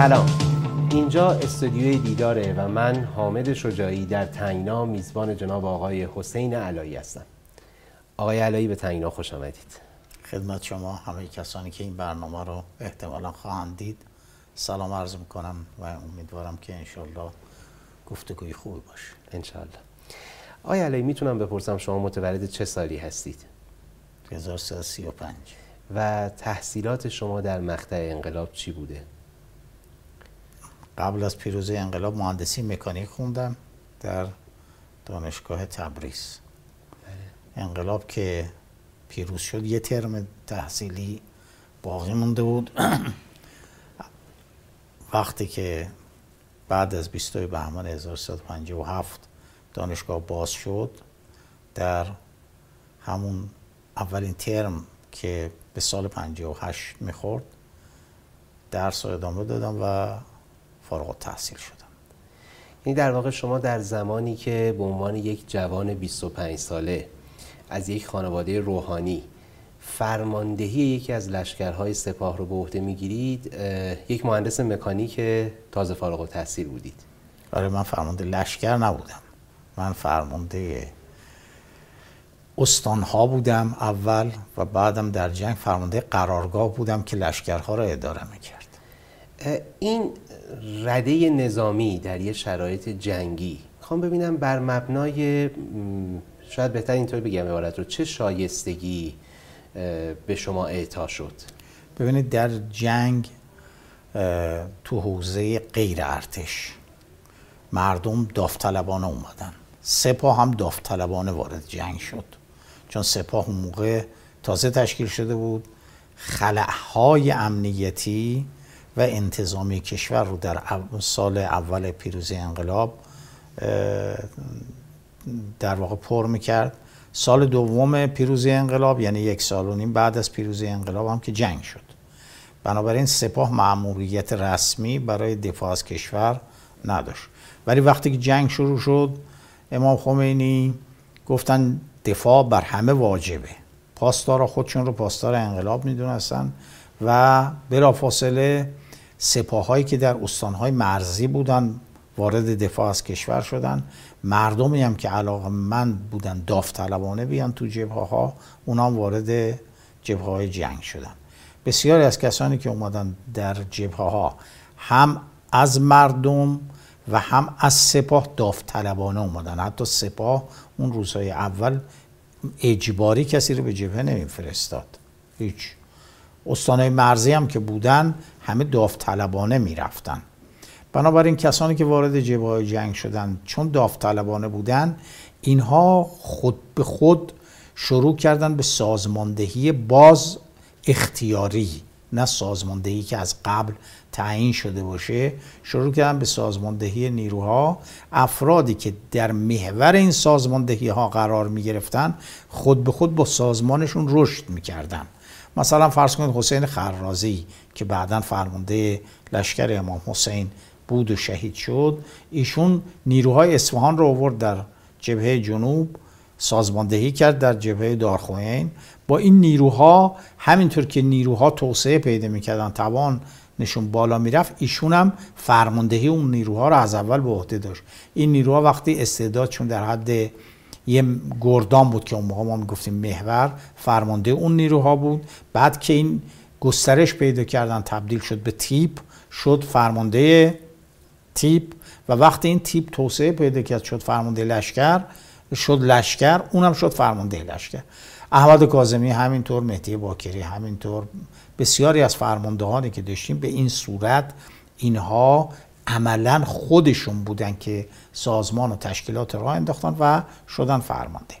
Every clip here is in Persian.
سلام. اینجا استودیوی دیداره و من حامد شجاعی در تنگنا میزبان جناب آقای حسین علایی هستم. آقای علایی به تنگنا خوش آمدید. خدمت شما همه کسانی که این برنامه رو احتمالا خواهند دید. سلام عرض می‌کنم و امیدوارم که انشالله گفتگوی خوبی باشه. انشالله. آقای علایی می‌تونم بپرسم شما متولد چه سالی هستید؟ 1335 و تحصیلات شما در مقطع انقلاب چی بوده؟ قبل از پیروزی انقلاب مهندسی مکانیک خوندم در دانشگاه تبریز. انقلاب که پیروز شد یه ترم تحصیلی باقی مونده بود. وقتی که بعد از 20 بهمن 1357 دانشگاه باز شد در همون اولین ترم که به سال 58 می‌خورد درس رو ادامه دادم و فارغ تحصیل شدم. این در واقع شما در زمانی که به عنوان یک جوان 25 ساله از یک خانواده روحانی فرماندهی یکی از لشکرهای سپاه رو به عهده می‌گیرید یک مهندس مکانیک تازه فارغ التحصیل بودید. برای من فرمانده لشکر نبودم. من فرمانده استانها بودم اول و بعدم در جنگ فرمانده قرارگاه بودم که لشکرها را اداره می‌کرد. این رده نظامی در یه شرایط جنگی می‌خوام ببینم بر مبنای شاید بهتر اینطور بگم عبارت رو چه شایستگی به شما اعطا شد؟ ببینید در جنگ تو حوزه غیر ارتش مردم داوطلبانه اومدن. سپاه هم داوطلبانه وارد جنگ شد. چون سپاه اون موقع تازه تشکیل شده بود. خلعهای امنیتی و انتظامی کشور رو در سال اول پیروزی انقلاب در واقع پر می‌کرد. سال دوم پیروزی انقلاب یعنی یک سال و نیم بعد از پیروزی انقلاب هم که جنگ شد. بنابراین سپاه معمولیت رسمی برای دفاع از کشور نداشت. ولی وقتی که جنگ شروع شد امام خمینی گفتن دفاع بر همه واجبه. پاسدارا خودشون رو پاسدار انقلاب می‌دونستن و بلافاصله سپاهایی که در استانهای مرزی بودن وارد دفاع از کشور شدن. مردمی هم که علاقه من بودن داوطلبانه بیان تو جبهه ها اونا هم وارد جبهه های جنگ شدن. بسیاری از کسانی که اومدن در جبهه ها هم از مردم و هم از سپاه داوطلبانه اومدن. حتی سپاه اون روزهای اول اجباری کسی رو به جبهه نمیفرستاد. هیچ. استانهای مرزی هم که بودن همه داوطلبانه می‌رفتن بنابراین کسانی که وارد جبهه جنگ شدن چون داوطلبانه بودن اینها خود به خود شروع کردن به سازماندهی باز اختیاری نه سازماندهی که از قبل تعیین شده باشه شروع کردن به سازماندهی نیروها افرادی که در محور این سازماندهی ها قرار می گرفتن خود به خود با سازمانشون رشد می کردن. مثلا فرض کنید حسین خرازی که بعدا فرمانده لشکر امام حسین بود و شهید شد ایشون نیروهای اصفهان رو آورد در جبهه جنوب سازماندهی کرد در جبهه دارخوین. با این نیروها همینطور که نیروها توسعه پیدا می‌کردن توان نشون بالا می‌رفت ایشون هم فرماندهی اون نیروها رو از اول به عهده داشت. این نیروها وقتی استعدادشون در حد یه گردان بود که اون موقع ما می‌گفتیم محور فرمانده اون نیروها بود. بعد که این گسترش پیدا کردن تبدیل شد به تیپ شد فرمانده تیپ و وقتی این تیپ توسعه پیدا کرد شد فرمانده لشکر شد لشکر اونم شد فرمانده لشکر. احمد کاظمی همینطور مهدی باکری همینطور بسیاری از فرماندهانی که داشتیم به این صورت اینها عملا خودشون بودن که سازمان و تشکیلات راه انداختن و شدن فرمانده.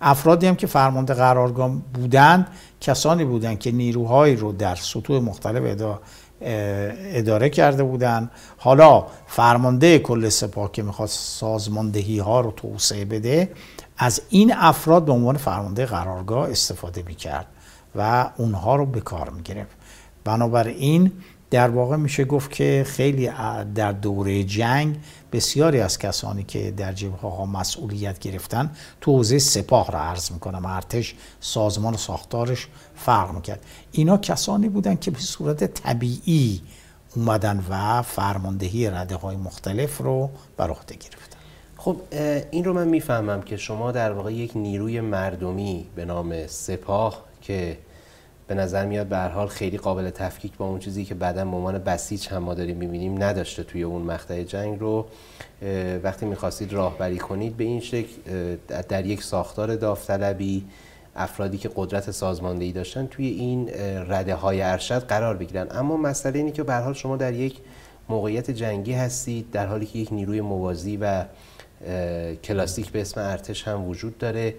افرادی هم که فرمانده قرارگاه بودند کسانی بودند که نیروهایی رو در سطوح مختلف اداره کرده بودند. حالا فرمانده کل سپاه که می‌خواد سازماندهی ها رو توسعه بده از این افراد به عنوان فرمانده قرارگاه استفاده می‌کرد و اونها رو به کار می‌گرفت. بنابراین در واقع میشه گفت که خیلی در دوره جنگ بسیاری از کسانی که در جبهه ها مسئولیت گرفتن تو حوزه سپاه را عرض می‌کنم. ارتش سازمان و ساختارش فرق می‌کرد. اینا کسانی بودن که به صورت طبیعی اومدن و فرماندهی رده های مختلف رو بر عهده گرفتن. خب این رو من می‌فهمم که شما در واقع یک نیروی مردمی به نام سپاه که به نظر میاد به حال خیلی قابل تفکیک با اون چیزی که بعدا به عنوان بسیج هم ما داریم می‌بینیم نداشته توی اون مقطع جنگ رو. وقتی می‌خواستید راهبری کنید به این شکل در یک ساختار داوطلبی افرادی که قدرت سازماندهی داشتن توی این رده های ارشد قرار بگیرن. اما مسئله اینه که به حال شما در یک موقعیت جنگی هستید در حالی که یک نیروی موازی و کلاسیک به اسم ارتش هم وجود داره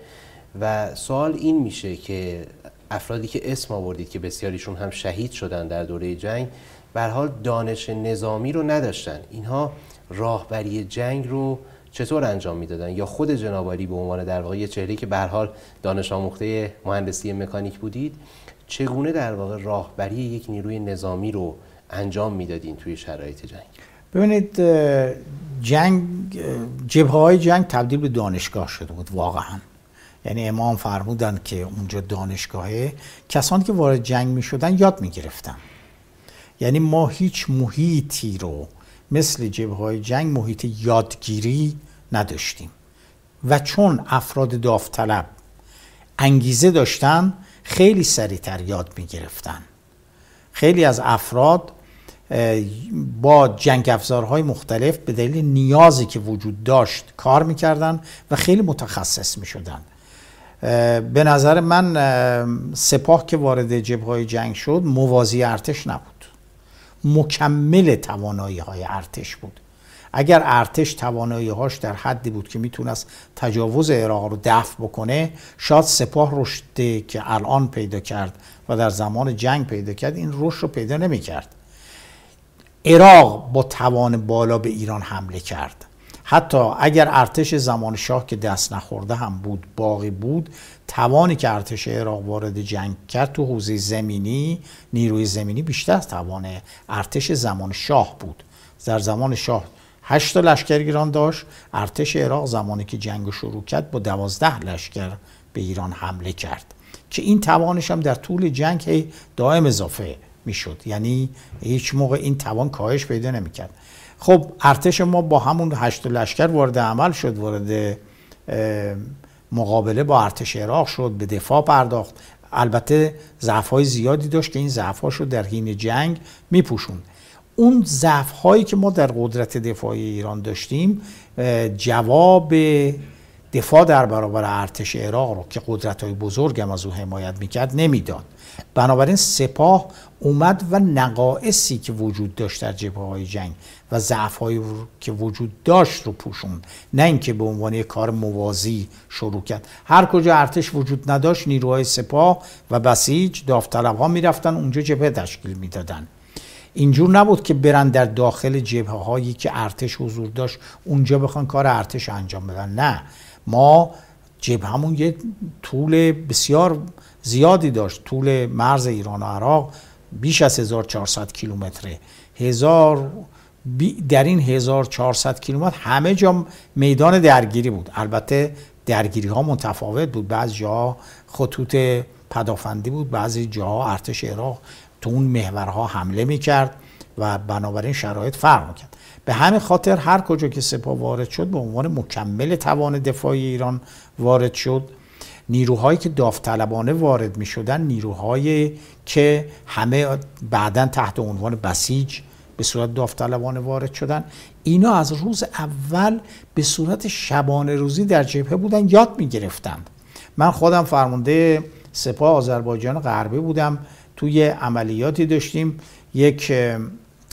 و سوال این میشه که افرادی که اسم آوردید که بسیاریشون هم شهید شدن در دوره جنگ به حال دانش نظامی رو نداشتن. اینها راهبری جنگ رو چطور انجام می‌دادن؟ یا خود جنابالی به عنوان در واقع چهره که به حال دانش آموخته مهندسی مکانیک بودید چگونه در واقع راهبری یک نیروی نظامی رو انجام می‌دادین توی شرایط جنگ؟ ببینید جنگ جبهه های جنگ تبدیل به دانشگاه شده بود واقعا. یعنی امام فرمودن که اونجا دانشگاهه کسانی که وارد جنگ می شدن یاد می گرفتن یعنی ما هیچ محیطی رو مثل جبه های جنگ محیط یادگیری نداشتیم. و چون افراد داوطلب انگیزه داشتن خیلی سریعتر یاد می گرفتن خیلی از افراد با جنگ افزارهای مختلف به دلیل نیازی که وجود داشت کار می‌کردن و خیلی متخصص می شدن. به نظر من سپاه که وارد جبهه جنگ شد موازی ارتش نبود. مکمل توانایی های ارتش بود. اگر ارتش توانایی هاش در حدی بود که می‌تونست تجاوز عراق رو دفع بکنه شاید سپاه رشدی که الان پیدا کرد و در زمان جنگ پیدا کرد این رشد رو پیدا نمی‌کرد. عراق با توان بالا به ایران حمله کرد. حتی اگر ارتش زمان شاه که دست نخورده هم بود باقی بود توانی که ارتش عراق وارد جنگ کرد تو حوزه زمینی نیروی زمینی بیشتر توان ارتش زمان شاه بود. در زمان شاه هشت تا لشکرگیران داشت ارتش عراق زمانی که جنگ شروع کرد با دوازده لشکر به ایران حمله کرد. که این توانش هم در طول جنگ دائم اضافه می‌شد. یعنی هیچ موقع این توان کاهش پیدا نمی‌کرد. خب ارتش ما با همون هشت لشکر وارد عمل شد وارد مقابله با ارتش عراق شد به دفاع پرداخت. البته ضعف های زیادی داشت که این ضعف رو در حین جنگ میپوشوند. اون ضعف هایی که ما در قدرت دفاعی ایران داشتیم جواب دفاع در برابر ارتش عراق رو که قدرت های بزرگ هم از او حمایت می‌کرد نمی‌داد. بنابراین سپاه اومد و نقائصی که وجود داشت در جبهه های جنگ و ضعف که وجود داشت رو پوشون نه اینکه به عنوان کار موازی شروع کرد. هر کجا ارتش وجود نداشت نیروهای سپاه و بسیج داوطلب ها می‌رفتن اونجا جبهه تشکیل می‌دادن. اینجور نبود که برن در داخل جبهه هایی که ارتش حضور داشت اونجا بخوان کار ارتش انجام بدن. نه. ما جبهه همون یه طول بسیار زیادی داشت. طول مرز ایران و عراق بیش از 1400 کیلومتره. هزار در این 1400 کیلومتر همه جا میدان درگیری بود. البته درگیری ها متفاوت بود. بعض جاها خطوط پدافندی بود بعضی جاها ارتش عراق تو اون محورها حمله می‌کرد و بنابراین شرایط فرق می‌کرد. به همین خاطر هر کجا که سپاه وارد شد به عنوان مکمل توان دفاعی ایران وارد شد نیروهایی که داوطلبانه وارد می شدن نیروهایی که همه بعدا تحت عنوان بسیج به صورت داوطلبانه وارد شدن اینا از روز اول به صورت شبانه روزی در جبهه بودن یاد می گرفتند من خودم فرمانده سپاه آذربایجان غربی بودم توی عملیاتی داشتیم. یک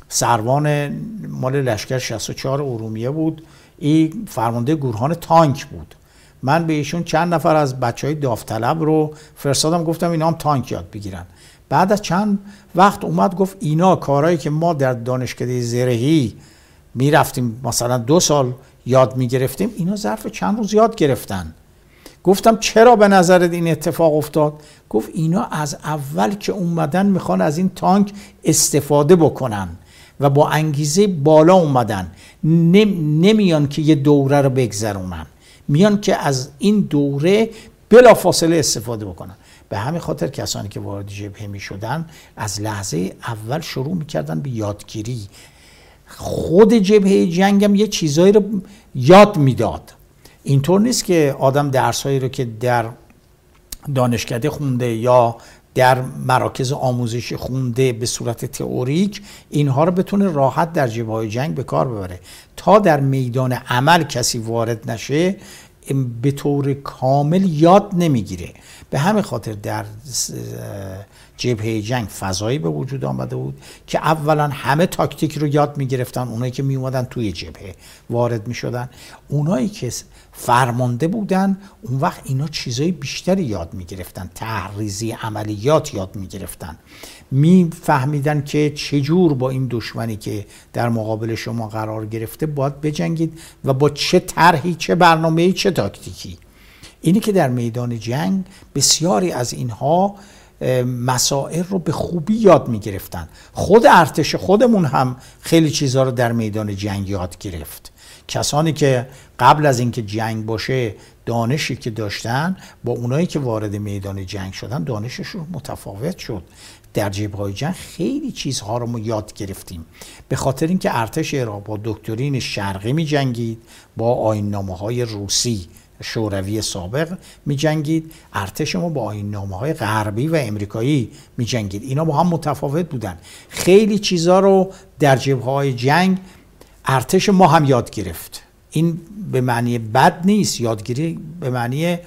سروان مال لشکر 64 ارومیه بود. این فرمانده گروهان تانک بود. من به ایشون چند نفر از بچه های داوطلب رو فرستادم گفتم اینا هم تانک یاد بگیرن. بعد از چند وقت اومد گفت اینا کارهایی که ما در دانشکده زرهی می‌رفتیم مثلا دو سال یاد می‌گرفتیم اینا ظرف چند روز یاد گرفتن. گفتم چرا به نظرت این اتفاق افتاد؟ گفت اینا از اول که اومدن می‌خوان از این تانک استفاده بکنن و با انگیزه بالا اومدن. نمیان که یه دوره رو بگذرونن. میان که از این دوره بلا فاصله استفاده بکنن. به همین خاطر کسانی که وارد جبهه می شدن از لحظه اول شروع می‌کردن به یادگیری. خود جبهه جنگم یه چیزایی رو یاد می‌داد. اینطور نیست که آدم درسهایی رو که در دانشکده خونده یا در مراکز آموزش خونده به صورت تئوریک اینها رو بتونه راحت در جبهه جنگ به کار ببره. تا در میدان عمل کسی وارد نشه به طور کامل یاد نمی‌گیره. به همین خاطر در جبهه جنگ فضایی به وجود آمده بود که اولا همه تاکتیک رو یاد می‌گرفتن اونایی که می اومدن توی جبهه وارد می شدن اونایی که فرمانده بودن اون وقت اینا چیزای بیشتری یاد می گرفتن تحریزی عملیات یاد می گرفتن میفهمیدن که چجور با این دشمنی که در مقابل شما قرار گرفته باید بجنگید و با چه طرحی چه برنامه‌ای چه تاکتیکی. اینی که در میدان جنگ بسیاری از اینها مسائل رو به خوبی یاد می گرفتن خود ارتش خودمون هم خیلی چیزها رو در میدان جنگ یاد گرفت. کسانی که قبل از اینکه جنگ باشه دانشی که داشتن با اونایی که وارد میدان جنگ شدن دانششون متفاوت شد. در جبهه جنگ خیلی چیزها رو ما یاد گرفتیم. به خاطر اینکه ارتش عراق با دکترین شرقی می جنگید با آینامه های روسی شوروی سابق می جنگید ارتش ما با آین های غربی و امریکایی می جنگید اینا با هم متفاوت بودن. خیلی چیزا رو در جبهه های جنگ ارتش ما هم یاد گرفت. این به معنی بد نیست یادگیری به معنی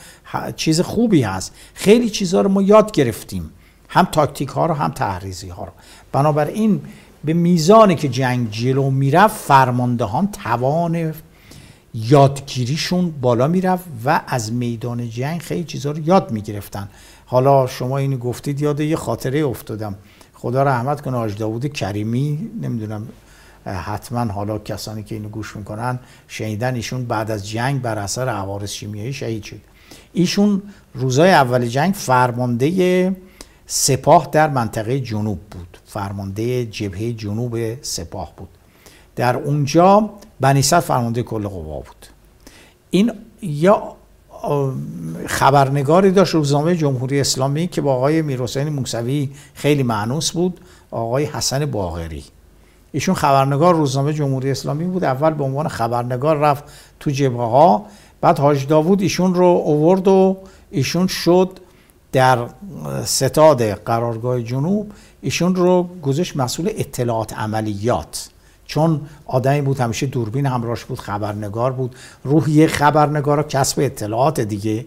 چیز خوبی هست. خیلی چیزها رو ما یاد گرفتیم. هم تاکتیک ها رو هم تحریزی ها رو. بنابراین به میزانی که جنگ جلو می‌رفت فرماندهان توان یادگیریشون بالا می‌رفت و از میدان جنگ خیلی چیزها رو یاد می‌گرفتن. حالا شما اینو گفتید یاد یه خاطره افتادم. خدا رحمت کنه آج داوود کریمی نمی‌دونم حتما حالا کسانی که اینو گوش می‌کنن شنیدن ایشون بعد از جنگ بر اثر عوارض شیمیایی شهید شد. ایشون روزای اول جنگ فرمانده سپاه در منطقه جنوب بود. فرمانده جبهه جنوب سپاه بود. در اونجا بنیصد فرمانده کل قوا بود. این یا خبرنگاری داشت روزنامه جمهوری اسلامی که با آقای میرحسین موسوی خیلی معنوس بود آقای حسن باغری ایشون خبرنگار روزنامه جمهوری اسلامی بود اول به عنوان خبرنگار رفت تو جبهه ها بعد حاج داوود ایشون رو اوورد و ایشون شد در ستاد قرارگاه جنوب. ایشون رو گذاشت مسئول اطلاعات عملیات. چون آدمی بود همیشه دوربین همراهش بود خبرنگار بود. روح خبرنگار کسب اطلاعات دیگه.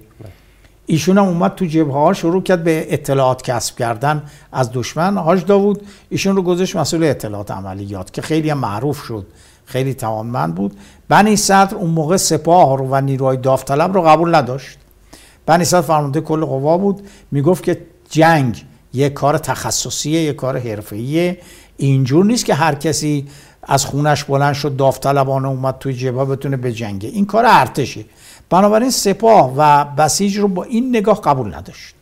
ایشون هم اومد تو جبهه ها شروع کرد به اطلاعات کسب کردن از دشمن. هاش داوود ایشون رو گذاشت مسئول اطلاعات عملیات که خیلی هم معروف شد خیلی توانمند بود. بنی صدر اون موقع سپاه رو و نیروهای داوطلب رو قبول نداشت. بنی صدر فرمانده کل قوا بود. می‌گفت که جنگ یک کار تخصصیه یک کار حرفه‌ایه. اینجور نیست که هر کسی از خونش بلند شد داوطلبانه اومد توی جبهه بتونه به جنگه. این کار ارتشه. بنابراین سپاه و بسیج رو با این نگاه قبول نداشت.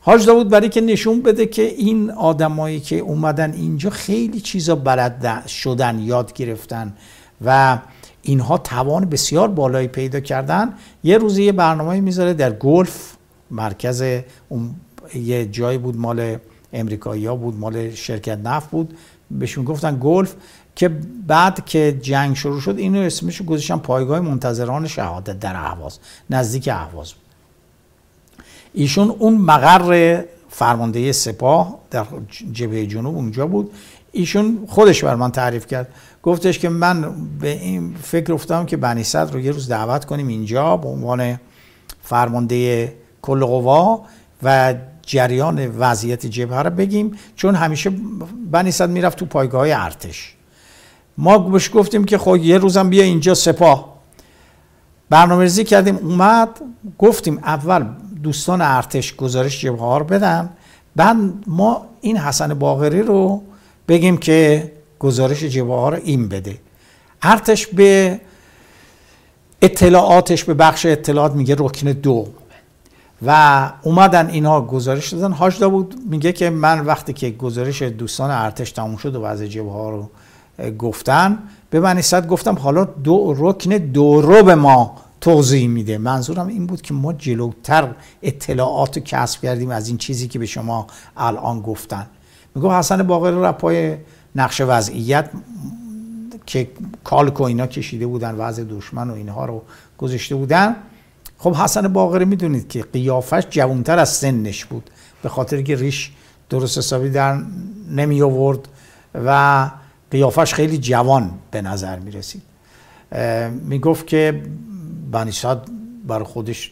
حاج داود برای که نشون بده که این آدمایی که اومدن اینجا خیلی چیزا بلد شدن یاد گرفتن و اینها توان بسیار بالایی پیدا کردن. یه روزی یه برنامه می‌ذاره در گلف مرکز اون یه جایی بود مال امریکایی بود مال شرکت نفت بود. بهشون گفتن گلف که بعد که جنگ شروع شد اینو اسمش گذاشتن پایگاه منتظران شهادت در اهواز نزدیک اهواز. ایشون اون مقر فرمانده سپاه در جبهه جنوب اونجا بود. ایشون خودش بر من تعریف کرد. گفتش که من به این فکر افتادم که بنی رو یه روز دعوت کنیم اینجا به عنوان فرمانده کل قوا و جریان وضعیت جبهه رو بگیم چون همیشه بنی صدر می‌رفت تو پایگاه ارتش. ما بهش گفتیم که خب یه روزم بیا اینجا سپاه. برنامه ریزی کردیم اومد گفتیم اول دوستان ارتش گزارش جبهه ها رو بدن بعد ما این حسن باغری رو بگیم که گزارش جبهه رو این بده. ارتش به اطلاعاتش به بخش اطلاعات میگه رکن دو. و اومدن اینا گزارش دادن. هاش بود میگه که من وقتی که گزارش دوستان ارتش تموم شد و وضع جبهه رو گفتن. به من صد گفتم حالا دو رکن دورو به ما توضیح میده. منظورم این بود که ما جلوتر اطلاعات کسب کردیم از این چیزی که به شما الان گفتن. میگو حسن باقر پای نقش وضعیت که کالک و اینا کشیده بودن وضع دشمن و اینها رو گذاشته بودن. خب حسن باقر می‌دونید که قیافش جوانتر از سنش بود. به خاطر که ریش درست حسابی در نمی آورد و قیافش خیلی جوان به نظر می رسید می گفت که بنیساد برای خودش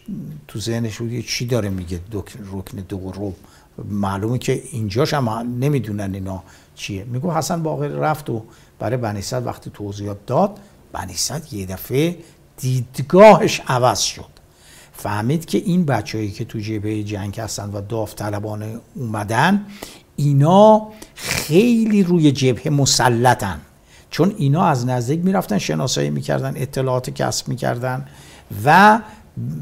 تو ذهنش بود چی داره میگه رکن دو رو. معلومه که اینجاش هم نمی‌دونن اینا چیه. میگو حسن باقر رفت و برای بنیصد وقتی توضیحات داد بنیصد یه دفعه دیدگاهش عوض شد. فهمید که این بچههایی که تو جبهه جنگ هستن و داوطلبانه اومدن اینا خیلی روی جبهه مسلطن. چون اینا از نزدیک می‌رفتن شناسایی می‌کردن اطلاعات کسب می‌کردن و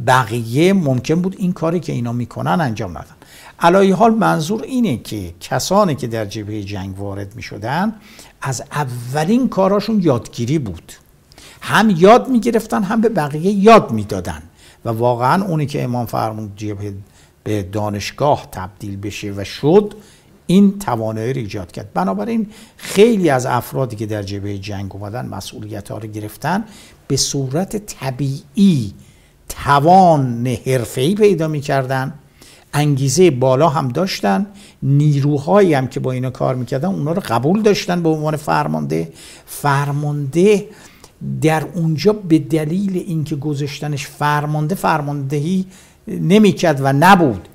بقیه ممکن بود این کاری که اینا می‌کنن انجام ندن. علایه حال منظور اینه که کسانی که در جبهه جنگ وارد می‌شدن از اولین کاراشون یادگیری بود. هم یاد می‌گرفتن هم به بقیه یاد می‌دادن و واقعا اونی که امام فرمود جبهه به دانشگاه تبدیل بشه و شد این توانایی رو ایجاد کرد. بنابراین خیلی از افرادی که در جبهه جنگ اومدن مسئولیت ها رو گرفتن به صورت طبیعی توان حرفه‌ای پیدا می‌کردن انگیزه بالا هم داشتن نیروهایی هم که با اینا کار می‌کردن اونا رو قبول داشتن به عنوان فرمانده. فرمانده در اونجا به دلیل اینکه گذاشتنش فرمانده فرماندهی نمی‌کرد و نبود.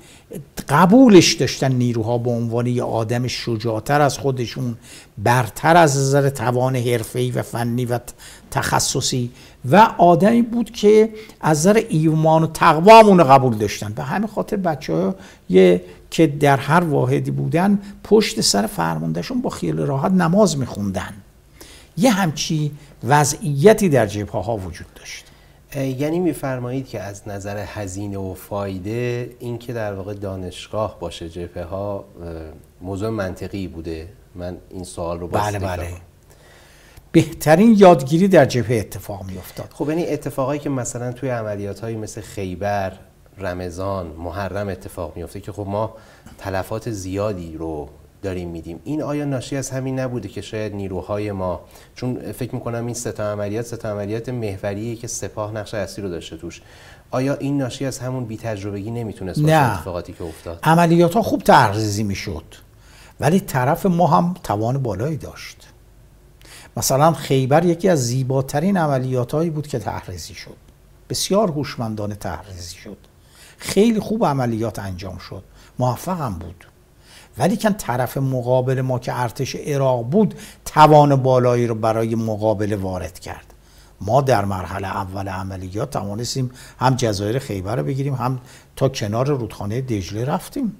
قبولش داشتن نیروها به عنوان یه آدم شجاعتر از خودشون برتر از نظر توان حرفه‌ای و فنی و تخصصی. و آدمی بود که از نظر ایمان و تقوامون رو قبول داشتن. به همین خاطر بچه ها که در هر واحدی بودن پشت سر فرماندهشون با خیال راحت نماز میخوندن. یه همچی وضعیتی در جبهه ها وجود داشت. یعنی میفرمایید که از نظر هزینه و فایده این که در واقع دانشگاه باشه جبهه ها موضوع منطقی بوده. من این سوال رو بله بله. بهترین یادگیری در جبهه اتفاق می افتاد خب یعنی اتفاقایی که مثلا توی عملیات های مثل خیبر رمضان محرم اتفاق میفته که خب ما تلفات زیادی رو داریم میدیم. این آیا ناشی از همین نبوده که شاید نیروهای ما چون فکر می‌کنم این ستا عملیات ستا عملیات محوریه که سپاه نقش اصلی رو داشته توش. آیا این ناشی از همون بی تجربگی نمی‌تونست نه. اتفاقاتی که افتاد؟ عملیات ها خوب تحریزی می‌شد ولی طرف ما هم توان بالایی داشت. مثلا خیبر یکی از زیباترین عملیات هایی بود که تحریزی شد. بسیار هوشمندانه تحریزی شد. خیلی خوب عملیات انجام شد. موفقم بود. ولی کن طرف مقابل ما که ارتش عراق بود توان بالایی رو برای مقابله وارد کرد. ما در مرحله اول عملیات توانستیم هم جزایر خیبر رو بگیریم هم تا کنار رودخانه دجله رفتیم.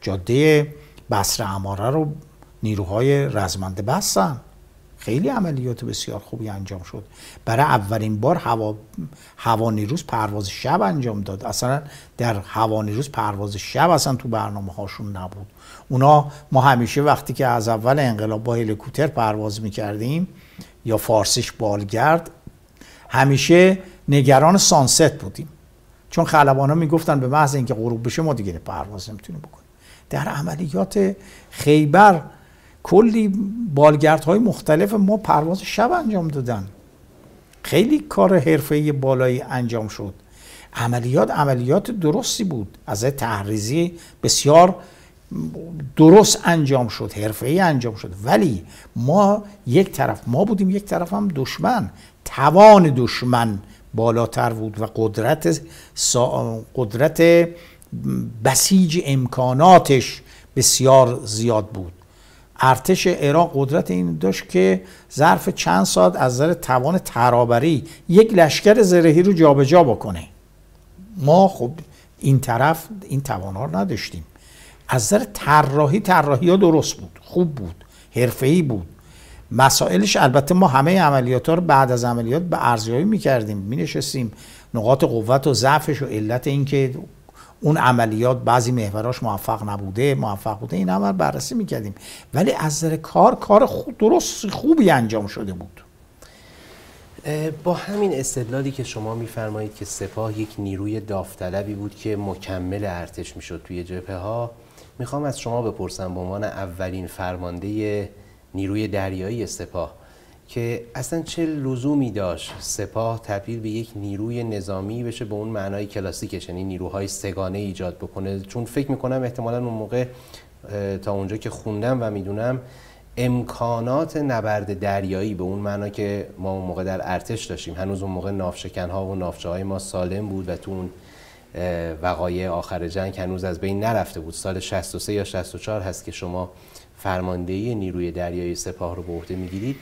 جاده بسر اماره رو نیروهای رزمنده بستن. خیلی عملیات بسیار خوبی انجام شد. برای اولین بار هوا, هوا نیروز پرواز شب انجام داد. اصلا در هوا نیروز پرواز شب اصلا تو برنامه هاشون نبود. اونا ما همیشه وقتی که از اول انقلاب با هلیکوپتر پرواز می‌کردیم یا فارسیش بالگرد همیشه نگران سانست بودیم. چون خلبان ها می‌گفتن به محض اینکه غروب بشه ما دیگه پرواز نمی‌تونیم بکنیم. در عملیات خیبر کلی بالگردهای مختلف ما پرواز شب انجام دادن. خیلی کار حرفه‌ای بالایی انجام شد. عملیات عملیات درستی بود. از تحریزی بسیار درست انجام شد حرفه‌ای انجام شد. ولی ما یک طرف ما بودیم یک طرف هم دشمن. توان دشمن بالاتر بود و قدرت قدرت بسیج امکاناتش بسیار زیاد بود. ارتش عراق قدرت این داشت که ظرف چند ساعت از نظر توان ترابری یک لشکر زرهی رو جابجا جا بکنه. ما خب این طرف این توان رو نداشتیم. از نظر طراحی طراحی ها درست بود خوب بود حرفه‌ای بود. مسائلش البته ما همه عملیات ها رو بعد از عملیات به ارزیابی می‌کردیم می نشستیم نقاط قوت و ضعفش و علت اینکه اون عملیات بعضی محوراش موفق نبوده موفق بوده این عمل بررسی می‌کردیم. ولی از نظر کار کار درست خوبی انجام شده بود. با همین استدلالی که شما میفرمایید که سپاه یک نیروی داوطلبی بود که مکمل ارتش می‌شد توی جبهه ها می‌خوام از شما بپرسم به عنوان اولین فرمانده نیروی دریایی سپاه که اصلا چه لزومی داشت سپاه تبدیل به یک نیروی نظامی بشه به اون معنای کلاسیکش یعنی نیروهای سگانه ایجاد بکنه؟ چون فکر می‌کنم احتمالا اون موقع تا اونجا که خوندم و می‌دونم امکانات نبرد دریایی به اون معنا که ما اون موقع در ارتش داشتیم. هنوز اون موقع نافشکن ها و نافچه های ما سالم بود و تو اون وقایع آخر جنگ هنوز از بین نرفته بود. سال 63 یا 64 هست که شما فرماندهی نیروی دریایی سپاه رو به عهده می‌گیرید.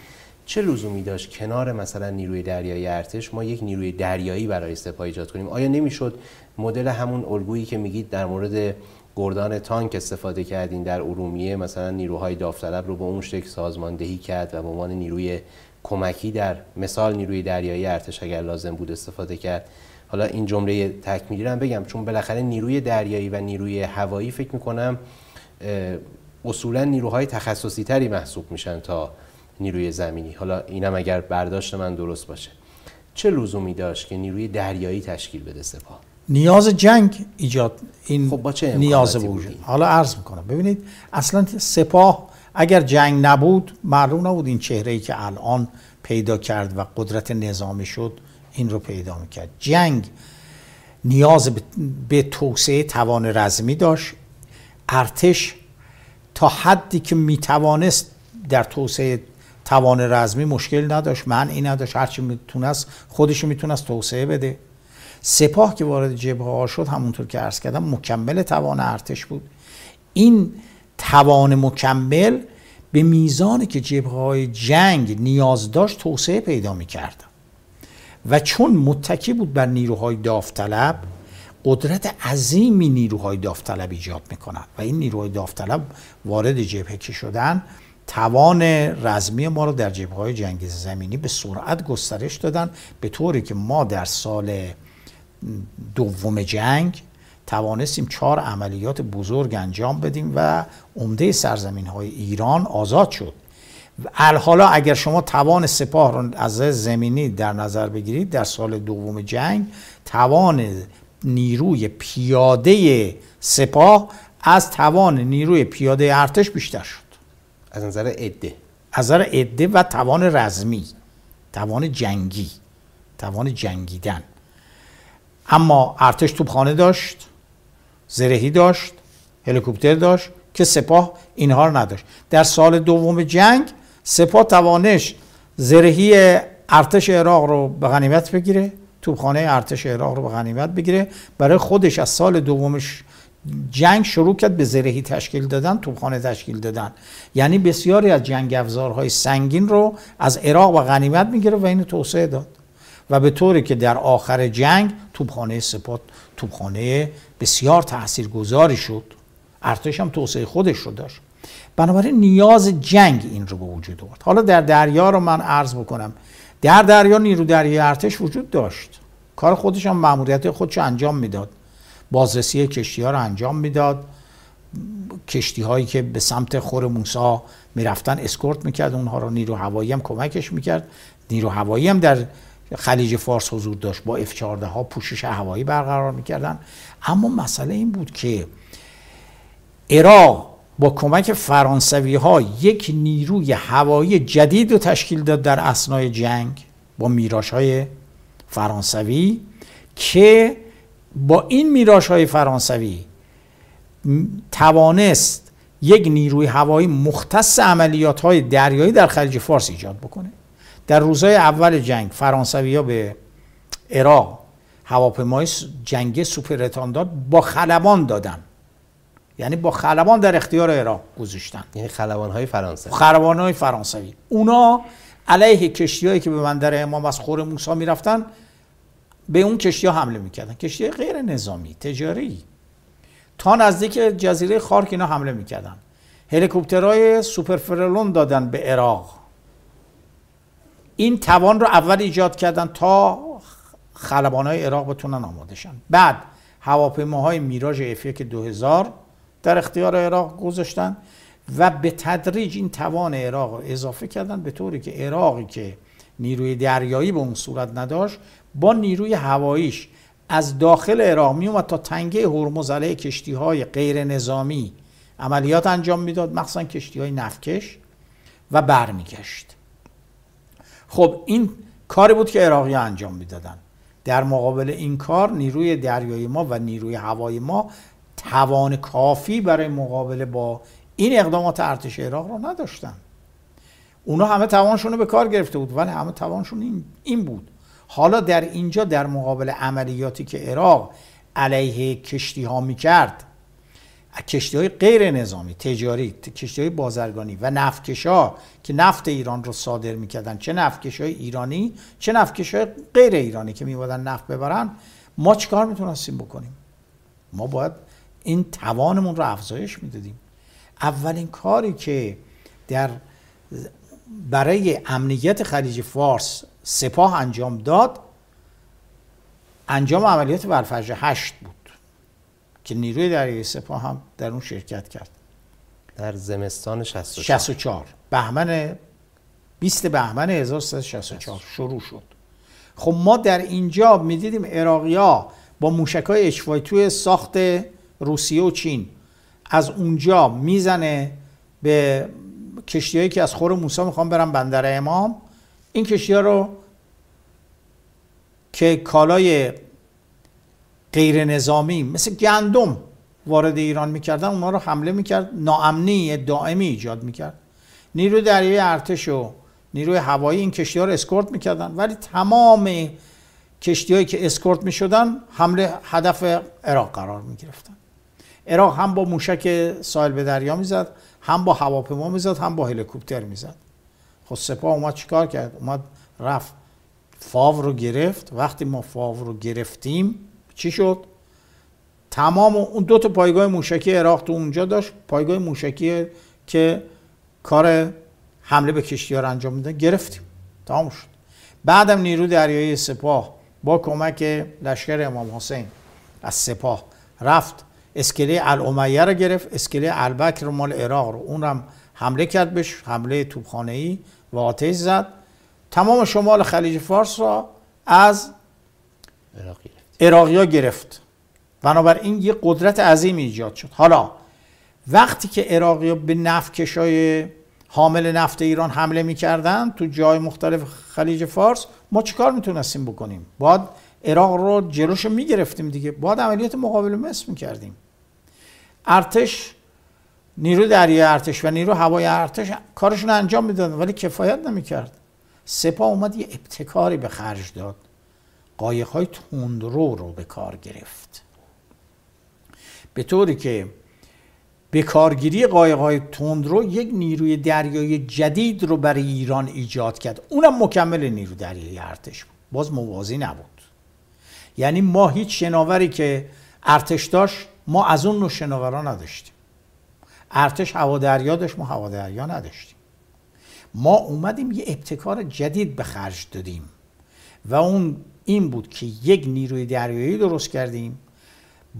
چه لزومی داشت کنار مثلا نیروی دریایی ارتش ما یک نیروی دریایی برای سپاه ایجاد کنیم؟ آیا نمی‌شد مدل همون الگویی که میگید در مورد گردان تانک استفاده کردین در ارومیه؟ مثلا نیروهای داوطلب رو به اون شکل سازماندهی کرد و به عنوان نیروی کمکی در مثال نیروی دریایی ارتش اگر لازم بود استفاده کرد. حالا این جمله تکمیلی رو بگم چون بالاخره نیروی دریایی و نیروی هوایی فکر می‌کنم اصولا نیروهای تخصصی تری محسوب میشن تا نیروی زمینی. حالا اینم اگر برداشت من درست باشه. چه لزومی داشت که نیروی دریایی تشکیل بده سپاه؟ نیاز جنگ ایجاد این خب با چه نیاز وجود حالا عرض می‌کنم. ببینید اصلا سپاه اگر جنگ نبود معلوم نبود این چهره ای که الان پیدا کرد و قدرت نظامی شد این رو پیدا می‌کرد. جنگ نیاز به توسعه توان رزمی داشت. ارتش تا حدی که می‌توانست در توسعه توان رزمی مشکل نداشت من این نداشت. هرچی می‌تونست خودش می‌تونست توسعه بده. سپاه که وارد جبهه ها شد همونطور که عرض کردم مکمل توان ارتش بود. این توان مکمل به میزانی که جبهه های جنگ نیاز داشت توسعه پیدا می‌کرد. و چون متکی بود بر نیروهای داوطلب قدرت عظیمی نیروهای داوطلب ایجاد می‌کنند و این نیروهای داوطلب وارد جبهه که شدن توان رزمی ما رو در جبهه های جنگ زمینی به سرعت گسترش دادن به طوری که ما در سال دوم جنگ توانستیم چهار عملیات بزرگ انجام بدیم و عمده سرزمین های ایران آزاد شد. حالا اگر شما توان سپاه رو از زمینی در نظر بگیرید در سال دوم جنگ توان نیروی پیاده سپاه از توان نیروی پیاده ارتش بیشتر شد. از نظر عده. از نظر عده و توان رزمی توان جنگی توان جنگیدن. اما ارتش توپخانه داشت زرهی داشت هلیکوپتر داشت که سپاه اینها رو نداشت. در سال دوم جنگ سپاه توانش زرهی ارتش عراق رو به غنیمت بگیره توپخانه ارتش عراق رو به غنیمت بگیره. برای خودش از سال دومش جنگ شروع کرد به زرهی تشکیل دادن توپخانه تشکیل دادن. یعنی بسیاری از جنگ افزارهای سنگین رو از عراق و غنیمت می‌گیره و اینو توسعه داد. و به طوری که در آخر جنگ توپخانه سپاه توپخانه بسیار تاثیرگذاری شد. ارتش هم توسعه خودش رو داشت. بنابراین نیاز جنگ این رو به وجود آورد. حالا در دریا رو من عرض بکنم. در دریا نیرو دریایی ارتش وجود داشت. کار خودش هم مأموریت خودش انجام می‌داد. بازرسی کشتی ها رو انجام می‌داد. کشتی هایی که به سمت خور موسا می‌رفتن اسکورت می‌کرد. اونها رو نیرو هوایی هم کمکش می‌کرد. نیرو هوایی هم در خلیج فارس حضور داشت. با F-14 ها پوشش هوایی برقرار می‌کردن. اما مسئله این بود که عراق با کمک فرانسوی ها یک نیروی هوایی جدید رو تشکیل داد در اسنای جنگ با میراش های فرانسوی که با این میراش های فرانسوی توانست یک نیروی هوایی مختص عملیات های دریایی در خلیج فارس ایجاد بکنه. در روزهای اول جنگ فرانسوی ها به عراق هواپیمای جنگی داد با خلبان دادن. یعنی با خلبان در اختیار عراق گذاشتن. یعنی خلبان های فرانسه خلبان های فرانسوی. اونا علیه کشتی هایی که به بندر امام از خور موسی می‌رفتن به اون کشتی ها حمله می‌کردن. کشتی غیر نظامی تجاری. تا نزدیک جزیره خارک اینا حمله می‌کردن. هلیکوپترهای سوپر دادن به عراق. این توان رو اول ایجاد کردن تا خلبان های عراق بتونن آماده شن. بعد هواپیماهای میراژ اف که 2000 در اختیار عراق گذاشتن و به تدریج این توان عراق رو اضافه کردن به طوری که عراقی که نیروی دریایی به اون صورت نداشت با نیروی هواییش از داخل عراق می اومد تا تنگه هرمز علیه کشتی های غیر نظامی عملیات انجام می‌داد مخصوصا کشتی های نفکش و برمیگشت. خب این کاری بود که عراقی انجام می‌دادن. در مقابل این کار نیروی دریایی ما و نیروی هوایی ما توان کافی برای مقابله با این اقدامات ارتش عراق رو نداشتن. اونا همه توانشون رو به کار گرفته بود ولی همه توانشون این بود. حالا در اینجا در مقابل عملیاتی که عراق علیه کشتی ها می‌کرد کشتی های غیر نظامی تجاری کشتی های بازرگانی و نفتکش ها که نفت ایران رو صادر می‌کردن چه نفتکش های ایرانی چه نفتکش های غیر ایرانی که میبادن نفت ببرن ما چیکار می‌تونستیم بکنیم؟ ما باید این توانمون رو افزایش می‌دادیم. اولین کاری که در برای امنیت خلیج فارس سپاه انجام داد انجام عملیات ولفجر هشت بود که نیروی دریایی سپاه هم در اون شرکت کرد. در زمستان 64 64 بهمن 20 بهمن 1364 شروع شد. خب ما در اینجا می‌دیدیم عراقیا با موشک های توی ساخت روسیه و چین. از اونجا می‌زنه به کشتی که از خور موسی می‌خوام برن بندر امام. این کشتی ها رو که کالای غیر نظامی مثل گندم وارد ایران می‌کردن اونا رو حمله می‌کرد ناامنی دائمی ایجاد می‌کرد. نیروی دریایی ارتش و نیروی هوایی این کشتی ها رو اسکورت می‌کردن. ولی تمام کشتی هایی که اسکورت می‌شدن حمله هدف عراق قرار می‌گرفتن. عراق هم با موشک ساحل به دریا می‌زد هم با هواپیما می‌زد هم با هلیکوپتر می‌زد. خب سپاه اومد چیکار کرد؟ اومد رفت فاو رو گرفت. وقتی ما فاو رو گرفتیم چی شد؟ تمام اون دو تا پایگاه موشکی عراق تو اونجا داشت. پایگاه موشکی که کار حمله به کشتی رو انجام میده گرفتیم. تمام شد. بعدم نیرو دریایی سپاه با کمک لشکر امام حسین از سپاه رفت. اسکله الامیه رو گرفت. اسکله البکر مال عراق رو. اون هم حمله کرد بهش حمله توپخانه ای و آتش زد. تمام شمال خلیج فارس را از عراقی ها گرفت. بنابراین یه قدرت عظیم ایجاد شد. حالا وقتی که عراقی به نفت های حامل نفت ایران حمله می‌کردن تو جای مختلف خلیج فارس ما چیکار می‌تونستیم بکنیم؟ باید عراق رو جلوش می‌گرفتیم دیگه. باید عملیات مقابل مثل می‌کردیم. ارتش نیرو دریای ارتش و نیرو هوای ارتش کارشون انجام می‌دادن ولی کفایت نمی‌کرد. سپاه اومد یه ابتکاری به خرج داد. قایق های تندرو رو به کار گرفت. به طوری که به کارگیری قایق های تندرو یک نیروی دریایی جدید رو برای ایران ایجاد کرد. اونم مکمل نیرو دریایی ارتش بود. باز موازی نبود. یعنی ما هیچ شناوری که ارتش داشت ما از اون نوع شناورا نداشتیم. ارتش هوادریا داشت ما هوادریا نداشتیم. ما اومدیم یه ابتکار جدید به خرج دادیم و اون این بود که یک نیروی دریایی درست کردیم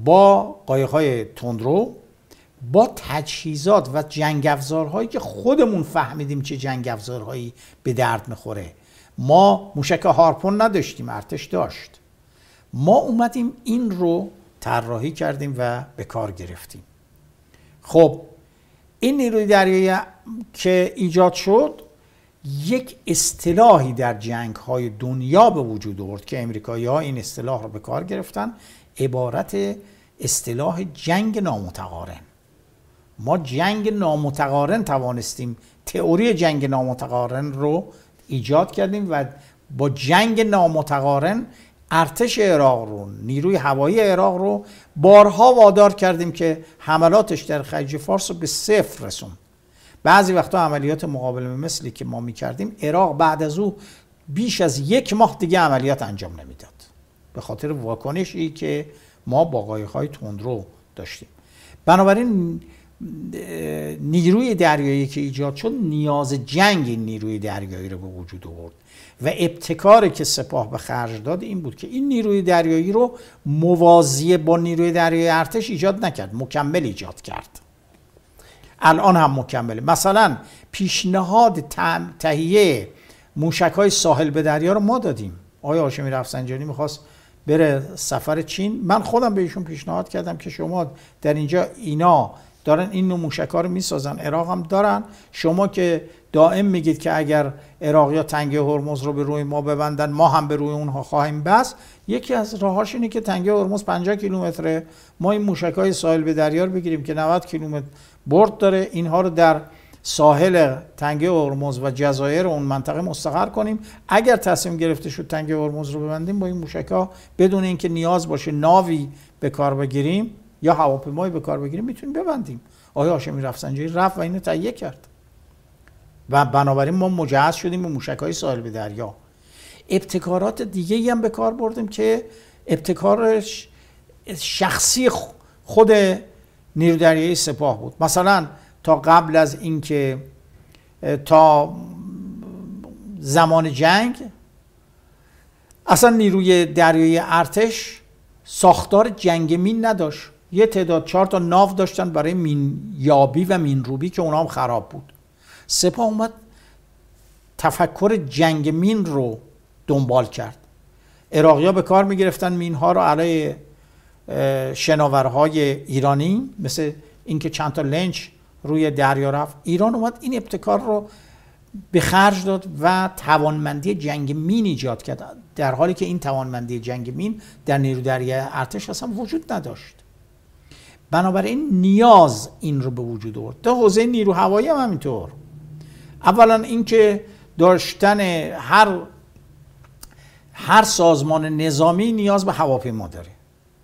با قایق‌های تندرو با تجهیزات و جنگ افزارهایی که خودمون فهمیدیم چه جنگ افزارهایی به درد می‌خوره. ما موشک هارپون نداشتیم ارتش داشت. ما اومدیم این رو طراحی کردیم و به کار گرفتیم. خب این نیروی دریایی که ایجاد شد یک اصطلاحی در جنگ های دنیا به وجود آورد که امریکایی ها این اصطلاح رو به کار گرفتن عبارت اصطلاح جنگ نامتقارن. ما جنگ نامتقارن توانستیم تئوری جنگ نامتقارن رو ایجاد کردیم و با جنگ نامتقارن ارتش عراق رو نیروی هوایی عراق رو بارها وادار کردیم که حملاتش در خلیج فارس رو به صفر رسون بعضی وقتا عملیات مقابل مثلی که ما می‌کردیم عراق بعد از او بیش از یک ماه دیگه عملیات انجام نمی‌داد. به خاطر واکنشی که ما با قایق‌های تندرو داشتیم. بنابراین نیروی دریایی که ایجاد شد نیاز جنگ نیروی دریایی رو به وجود آورد. و ابتکاری که سپاه به خرج داد این بود که این نیروی دریایی رو موازی با نیروی دریایی ارتش ایجاد نکرد مکمل ایجاد کرد. الان هم مکمله. مثلا پیشنهاد تهیه موشک های ساحل به دریا رو ما دادیم. آیا هاشمی رفسنجانی می‌خواست بره سفر چین. من خودم به ایشون پیشنهاد کردم که شما در اینجا اینا دارن این نوع موشک ها رو می‌سازن. عراق هم دارن. شما که دائم میگید که اگر عراقیا تنگه هرمز رو به روی ما ببندن ما هم به روی اونها خواهیم بس یکی از راهاش اینه که تنگه هرمز 50 کیلومتره. ما این موشک های ساحل به دریا رو بگیریم که 90 کیلومتر برد داره. اینها رو در ساحل تنگه هرمز و جزایر اون منطقه مستقر کنیم. اگر تصمیم گرفته شد تنگه هرمز رو ببندیم با این موشک ها بدون اینکه نیاز باشه ناوی به کار بگیریم یا هواپیمایی به کار بگیریم می‌تونیم ببندیم. آیا هاشمی رفسنجانی رفت و اینو تهیه کرد. و بنابراین ما مجهز شدیم به موشک های به دریا. ابتکارات دیگه هم به کار بردیم که ابتکارش شخصی خود نیرو دریایی سپاه بود. مثلا تا قبل از اینکه تا زمان جنگ اصلا نیروی دریایی ارتش ساختار جنگ مین نداشت. یه تعداد چهار تا ناو داشتن برای مین یابی و مین روبی که اونا هم خراب بود. سپاه اومد تفکر جنگ مین رو دنبال کرد. ها به کار می گرفتن مین ها رو علیه شناورهای ایرانی مثل اینکه چند تا لنچ روی دریا رفت. ایران اومد این ابتکار رو به خرج داد و توانمندی جنگ مین ایجاد کرد. در حالی که این توانمندی جنگ مین در نیرو دریای ارتش اصلا وجود نداشت. بنابراین نیاز این رو به وجود آورد. تا حوزه نیرو هوایی هم همینطور. اولا اینکه داشتن هر هر سازمان نظامی نیاز به هواپیما داره.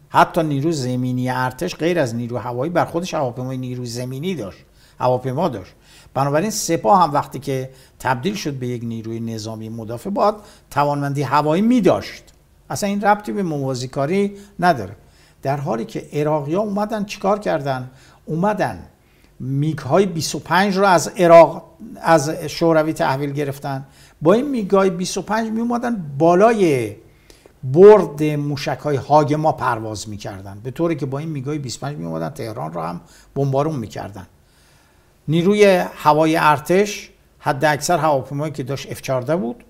حتی نیرو زمینی ارتش غیر از نیرو هوایی بر خودش هواپیمای نیرو زمینی داشت هواپیما داشت. بنابراین سپاه هم وقتی که تبدیل شد به یک نیروی نظامی مدافع باید توانمندی هوایی می داشت اصلا این ربطی به موازی کاری نداره. در حالی که عراقی ها اومدن چیکار کردن؟ اومدن میگ های 25 رو از عراق از شوروی تحویل گرفتن. با این میگ های 25 می اومدن بالای برد موشک های هاگ ما پرواز می‌کردن. به طوری که با این میگ های 25 می اومدن تهران رو هم بمبارون می‌کردن. نیروی هوای ارتش حد اکثر هواپیمایی که داشت F14 بود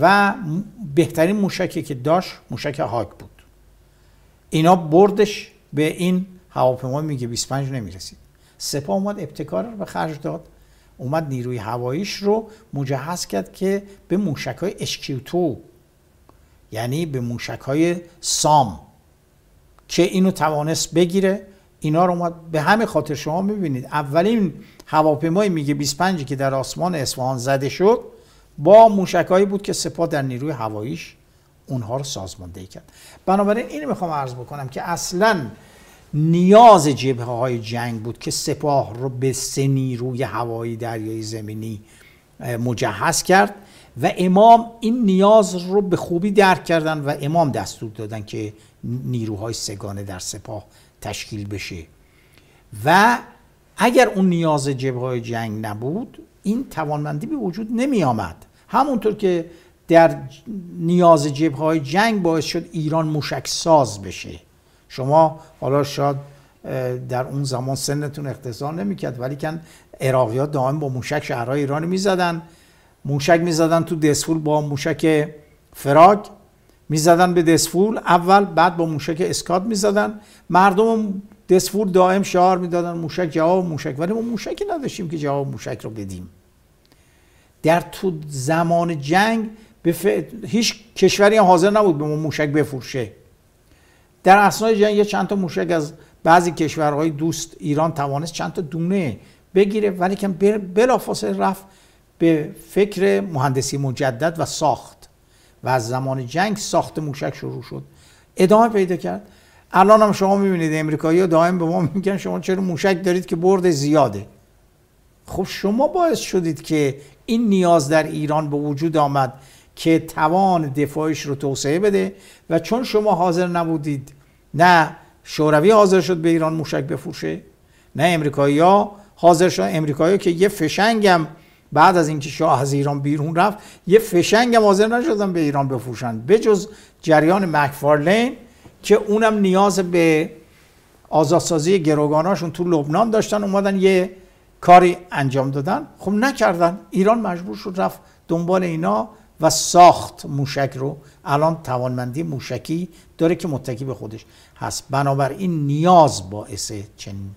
و بهترین موشکی که داشت موشک هاک بود. اینا بردش به این هواپیما میگه 25 نمی‌رسید. سپاه اومد ابتکار رو به خرج داد. اومد نیروی هواییش رو مجهز کرد که به موشک های اشکیوتو یعنی به موشک های سام که اینو توانست بگیره. اینا رو اومد به همه خاطر شما می‌بینید. اولین هواپیمای میگه 25 که در آسمان اصفهان زده شد با موشکایی بود که سپاه در نیروی هواییش اونها رو سازماندهی کرد. بنابراین اینو می‌خوام عرض بکنم که اصلا نیاز جبهه های جنگ بود که سپاه رو به سه نیروی هوایی دریایی زمینی مجهز کرد و امام این نیاز رو به خوبی درک کردن و امام دستور دادن که نیروهای سگانه در سپاه تشکیل بشه. و اگر اون نیاز جبهه جنگ نبود این توانمندی به وجود نمی آمد همونطور که در نیاز های جنگ باعث شد ایران موشک ساز بشه. شما حالا شاید در اون زمان سنتون اختصار نمی‌کرد ولی کن عراقی ها دائم با موشک شهرهای ایران می‌زدن. موشک می‌زدن تو دسفول با موشک فراگ می‌زدن به دسفول اول بعد با موشک اسکات می‌زدن. مردم دسفول دائم شعار می‌دادن موشک جواب موشک ولی ما موشکی نداشتیم که جواب موشک رو بدیم. در تو زمان جنگ به هیچ کشوری هم حاضر نبود به ما موشک بفروشه. در اسنای جنگ چند تا موشک از بعضی کشورهای دوست ایران توانست چند تا دونه بگیره ولی که بلافاصله رفت به فکر مهندسی مجدد و ساخت. و از زمان جنگ ساخت موشک شروع شد. ادامه پیدا کرد. الان هم شما می‌بینید امریکایی ها دائم به ما میگن شما چرا موشک دارید که برد زیاده؟ خب شما باعث شدید که این نیاز در ایران به وجود آمد. که توان دفاعش رو توسعه بده و چون شما حاضر نبودید نه شوروی حاضر شد به ایران موشک بفروشه نه امریکایی حاضر شد امریکایی که یه فشنگم بعد از اینکه شاه از ایران بیرون رفت یه فشنگم حاضر نشدن به ایران بفروشن. بجز جریان مکفارلین که اونم نیاز به آزادسازی گروگاناشون تو لبنان داشتن اومدن یه کاری انجام دادن. خب نکردن. ایران مجبور شد رفت دنبال اینا. و ساخت موشک رو. الان توانمندی موشکی داره که متکی به خودش هست. بنابراین نیاز باعث چنین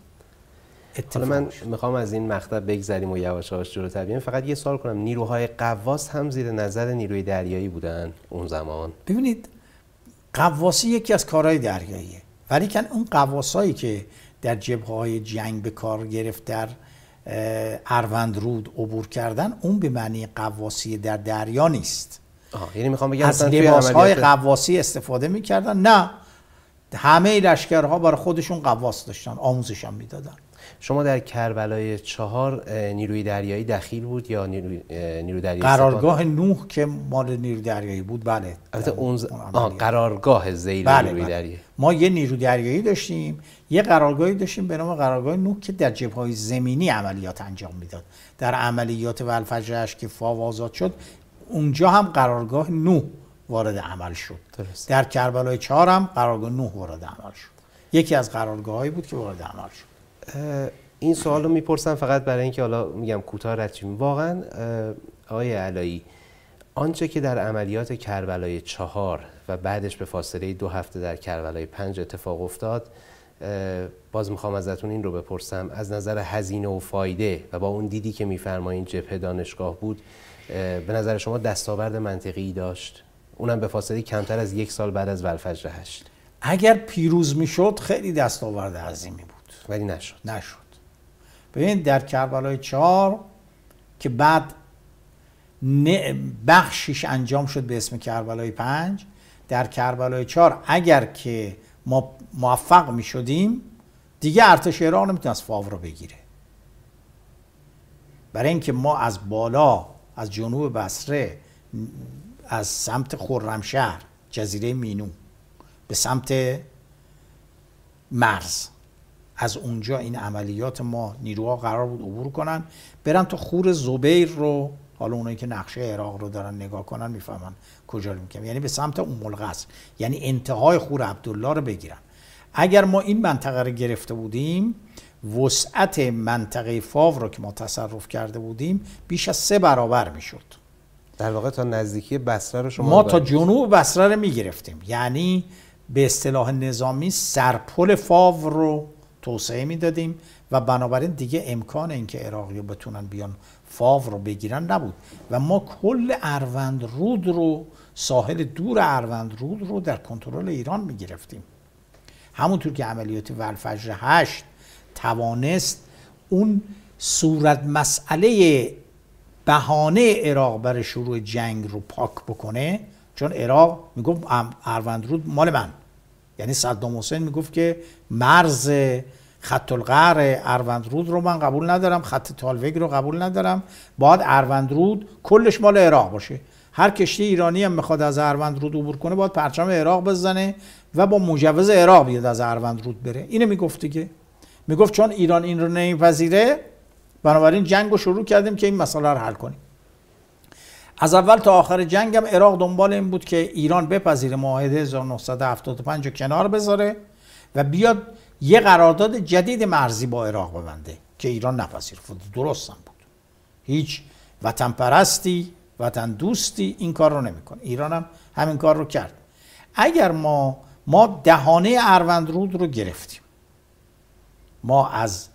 حالا من می‌خوام از این مقطع بگذریم و یواش یواش جلوتر بیایم. فقط یه سوال کنم. نیروهای قواس هم زیر نظر نیروی دریایی بودن اون زمان؟ ببینید قواسی یکی از کارهای دریاییه. ولی کن اون قواسایی که در جبهه های جنگ به کار گرفت در اروند رود عبور کردن اون به معنی قواسی در دریا نیست. آه. یعنی می‌خوام بگم از لباس های قواسی استفاده می‌کردن. نه همه لشکرها برای خودشون قواس داشتن آموزش هم می‌دادن. شما در کربلای چهار نیروی دریایی دخیل بود یا نیروی, نیروی دریایی قرارگاه نوح که مال نیروی دریایی بود بله. البته اون, ز... قرارگاه زیل بله نیروی بله. دریایی. ما یه نیروی دریایی داشتیم یه قرارگاهی داشتیم به نام قرارگاه نوح که در جبهه زمینی عملیات انجام می‌داد. در عملیات ولفجرش که فاو آزاد شد اونجا هم قرارگاه نوح وارد عمل شد. درست. در کربلای چهار هم قرارگاه نوح وارد عمل شد. یکی از قرارگاهایی بود که وارد عمل شد. این سوال رو می‌پرسم فقط برای اینکه حالا میگم کوتاه رد واقعا آقای علایی آنچه که در عملیات کربلای چهار و بعدش به فاصله دو هفته در کربلای پنج اتفاق افتاد باز می‌خوام ازتون این رو بپرسم. از نظر هزینه و فایده و با اون دیدی که میفرمایین جبهه دانشگاه بود به نظر شما دستاورد منطقی داشت؟ اونم به فاصله کمتر از یک سال بعد از ولفجر هشت. اگر پیروز می‌شد خیلی دستاورد عظیمی بود. ولی نشد. نشد. ببینید در کربلای چهار که بعد بخشش انجام شد به اسم کربلای پنج در کربلای چهار اگر که ما موفق می شدیم دیگه ارتش ایران نمی‌تونست فاو رو بگیره. برای اینکه ما از بالا از جنوب بصره از سمت خرمشهر جزیره مینو به سمت مرز از اونجا این عملیات ما نیروها قرار بود عبور کنن برن تا خور زبیر رو حالا اونایی که نقشه عراق رو دارن نگاه کنن می‌فهمن کجا رو می‌کنن یعنی به سمت اون ملغص یعنی انتهای خور عبدالله رو بگیرن. اگر ما این منطقه رو گرفته بودیم وسعت منطقه فاو رو که ما تصرف کرده بودیم بیش از سه برابر می‌شد. در واقع تا نزدیکی بصره رو شما ما تا جنوب بصره رو می‌گرفتیم. یعنی به اصطلاح نظامی سرپل فاو رو توسعه می‌دادیم و بنابراین دیگه امکان اینکه عراقی بتونن بیان فاو رو بگیرن نبود. و ما کل اروند رود رو ساحل دور اروند رود رو در کنترل ایران می‌گرفتیم. همونطور که عملیات ولفجر هشت توانست اون صورت مسئله بهانه عراق برای شروع جنگ رو پاک بکنه چون عراق می‌گفت اروند رود مال من. یعنی صدام حسین می‌گفت که مرز خط القعر اروندرود رو من قبول ندارم خط تالوگ رو قبول ندارم. باید اروندرود کلش مال عراق باشه. هر کشتی ایرانی هم می‌خواد از اروندرود عبور کنه باید پرچم عراق بزنه و با مجوز عراق بیاد از اروندرود بره. اینو می‌گفت دیگه می‌گفت چون ایران این رو نمیپذیره بنابراین جنگ رو شروع کردیم که این مسئله رو حل کنیم. از اول تا آخر جنگ هم عراق دنبال این بود که ایران بپذیره معاهده 1975 رو کنار بذاره و بیاد یه قرارداد جدید مرزی با عراق ببنده که ایران نپذیرفت. درست هم بود. هیچ وطن پرستی وطن دوستی این کار رو نمی‌کنه. ایران هم همین کار رو کرد. اگر ما ما دهانه اروندرود رو گرفتیم. ما از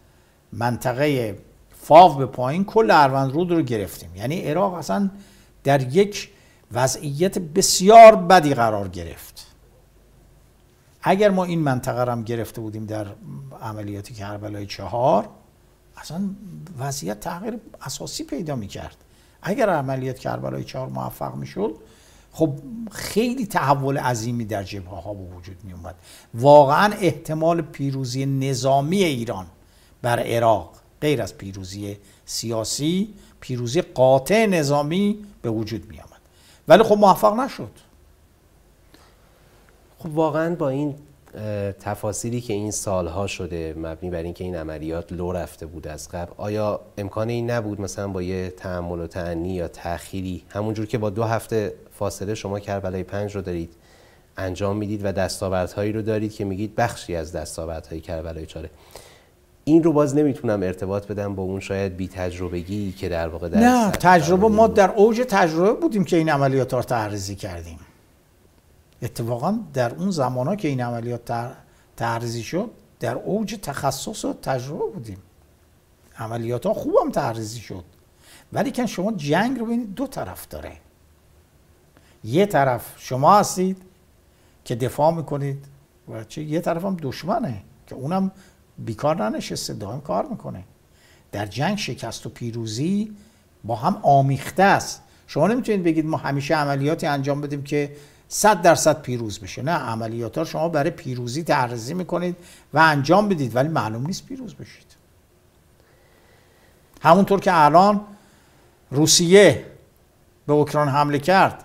منطقه فاو به پایین کل اروندرود رو گرفتیم. یعنی عراق اصلا در یک وضعیت بسیار بدی قرار گرفت. اگر ما این منطقه هم گرفته بودیم در عملیات کربلای چهار اصلا وضعیت تغییر اساسی پیدا می کرد اگر عملیات کربلای چهار موفق می شد خب خیلی تحول عظیمی در جبهه ها به وجود می اومد واقعا احتمال پیروزی نظامی ایران بر عراق غیر از پیروزی سیاسی پیروزی قاطع نظامی به وجود می آمد ولی خب موفق نشد. خب واقعا با این تفاصیلی که این سالها شده مبنی بر اینکه این عملیات لو رفته بود از قبل آیا امکان این نبود مثلا با یه تحمل و تعنی یا تأخیری همونجور که با دو هفته فاصله شما کربلای پنج رو دارید انجام می‌دید و دستاوردهایی رو دارید که میگید بخشی از دستاوردهای کربلای چاره این رو باز نمی‌تونم ارتباط بدم با اون شاید بی تجربگی که در واقع در نه تجربه ما در اوج تجربه بودیم که این عملیات رو تحریزی کردیم. اتفاقا در اون زمان که این عملیات تحریزی شد در اوج تخصص و تجربه بودیم. عملیات ها خوبم تحریزی شد. ولی که شما جنگ رو ببینید دو طرف داره. یه طرف شما هستید که دفاع می‌کنید و چه یه طرف هم دشمنه که اونم بیکار ننشسته دائم کار می‌کنه. در جنگ شکست و پیروزی با هم آمیخته است. شما نمی‌تونید بگید ما همیشه عملیاتی انجام بدیم که صد درصد پیروز بشه. نه عملیات ها شما برای پیروزی تعرضی می‌کنید و انجام بدید ولی معلوم نیست پیروز بشید. همونطور که الان روسیه به اوکراین حمله کرد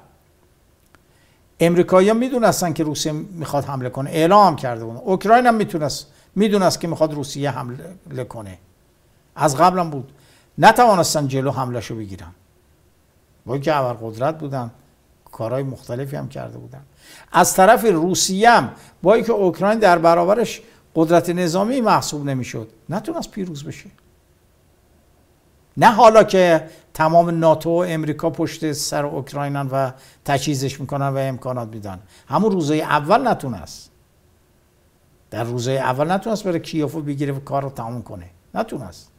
امریکایی ها می‌دونستن که روسیه می‌خواد حمله کنه. اعلام کرده بودن. اوکراین هم می‌تونست می‌دونست که می‌خواد روسیه حمله کنه. از قبلم بود. نتوانستن جلو حملهشو بگیرن. با که قدرت بودن. کارهای مختلفی هم کرده بودن. از طرف روسیه هم با که اوکراین در برابرش قدرت نظامی محسوب نمی‌شد نتونست پیروز بشه. نه حالا که تمام ناتو و امریکا پشت سر اوکراینن و تجهیزش می‌کنن و امکانات میدن. همون روزه اول نتونست. در روزه اول نتونست بره کیوفو بگیره و کار رو تمام کنه. نتونست.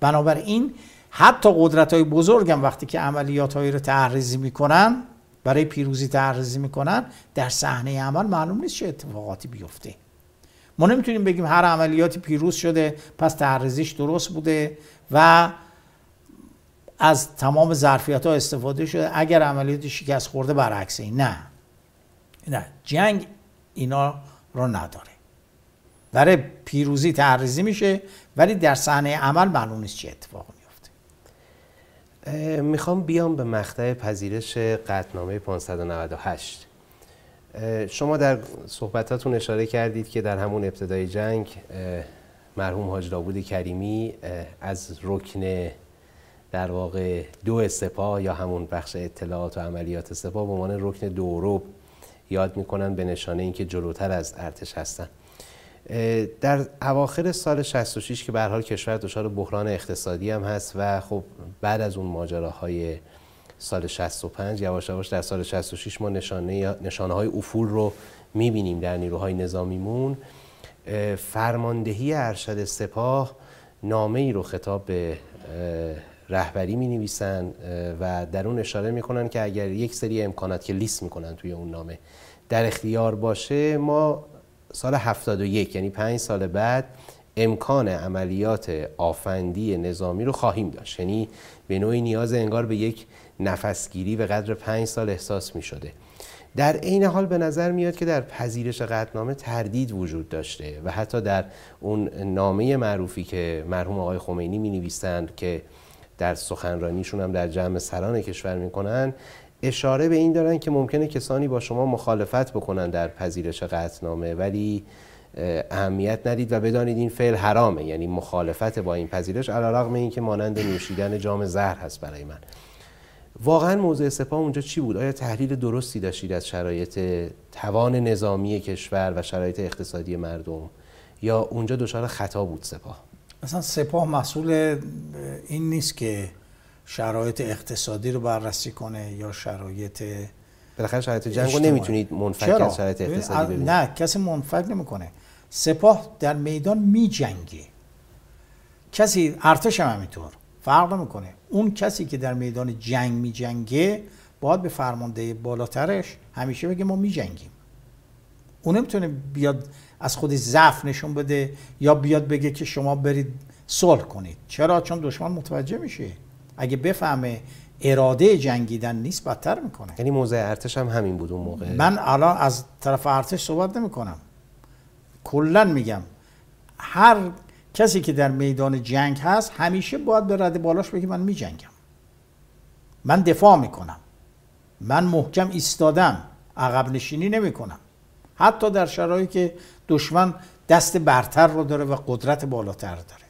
بنابراین حتی قدرت های بزرگم وقتی که عملیات هایی رو تحریزی می‌کنن برای پیروزی تحریزی می‌کنن در صحنه عمل معلوم نیست چه اتفاقاتی بیفته. ما نمی‌تونیم بگیم هر عملیاتی پیروز شده پس تحریزیش درست بوده و از تمام ظرفیت ها استفاده شده اگر عملیات شکست خورده برعکس این. نه. نه. جنگ اینا رو نداره. برای پیروزی تعریضی میشه ولی در صحنه عمل معلوم نیست چه اتفاق میفته می‌خوام بیام به مقطع پذیرش قطنامه 598 شما در صحبتاتون اشاره کردید که در همون ابتدای جنگ مرحوم حاج داوود کریمی از رکن در واقع دو سپاه یا همون بخش اطلاعات و عملیات سپاه به عنوان رکن دوروب یاد می‌کنن به نشانه اینکه جلوتر از ارتش هستن. در اواخر سال 66 که به حال کشور دچار بحران اقتصادی هم هست و خب بعد از اون ماجراهای سال 65 یواش یواش در سال 66 ما نشانه نشانه های افول رو می‌بینیم در نیروهای نظامیمون. فرماندهی ارشد سپاه نامه ای رو خطاب به رهبری می نویسن و در اون اشاره می‌کنن که اگر یک سری امکانات که لیست می‌کنن توی اون نامه در اختیار باشه ما سال 71 یعنی پنج سال بعد امکان عملیات آفندی نظامی رو خواهیم داشت. یعنی به نوعی نیاز انگار به یک نفسگیری به قدر پنج سال احساس می شده در عین حال به نظر میاد که در پذیرش قطنامه تردید وجود داشته و حتی در اون نامه معروفی که مرحوم آقای خمینی می نویسند که در سخنرانیشون هم در جمع سران کشور می‌کنن اشاره به این دارن که ممکنه کسانی با شما مخالفت بکنن در پذیرش قطنامه ولی اهمیت ندید و بدانید این فعل حرامه. یعنی مخالفت با این پذیرش علیرغم اینکه مانند نوشیدن جام زهر هست برای من. واقعا موضع سپاه اونجا چی بود؟ آیا تحلیل درستی داشتید از شرایط توان نظامی کشور و شرایط اقتصادی مردم؟ یا اونجا دچار خطا بود سپاه؟ مثلا سپاه مسئول این نیست که شرایط اقتصادی رو بررسی کنه یا شرایط بالاخره شرایط جنگ رو نمی‌تونید منفک از شرایط اقتصادی ببینید. نه کسی منفک نمی‌کنه. سپاه در میدان می جنگه کسی ارتش هم همینطور. فرق نمی‌کنه. اون کسی که در میدان جنگ می جنگه باید به فرمانده بالاترش همیشه بگه ما می جنگیم اون نمی‌تونه بیاد از خودی ضعف نشون بده یا بیاد بگه که شما برید صلح کنید. چرا؟ چون دشمن متوجه میشه. اگه بفهمه اراده جنگیدن نیست بدتر می‌کنه. یعنی موضع ارتش هم همین بود اون موقع. من الان از طرف ارتش صحبت نمی کنم کلا میگم هر کسی که در میدان جنگ هست همیشه باید به رد بالاش بگه من میجنگم. من دفاع می‌کنم. من محکم ایستادم. عقب نشینی نمی‌کنم. حتی در شرایطی که دشمن دست برتر رو داره و قدرت بالاتر داره.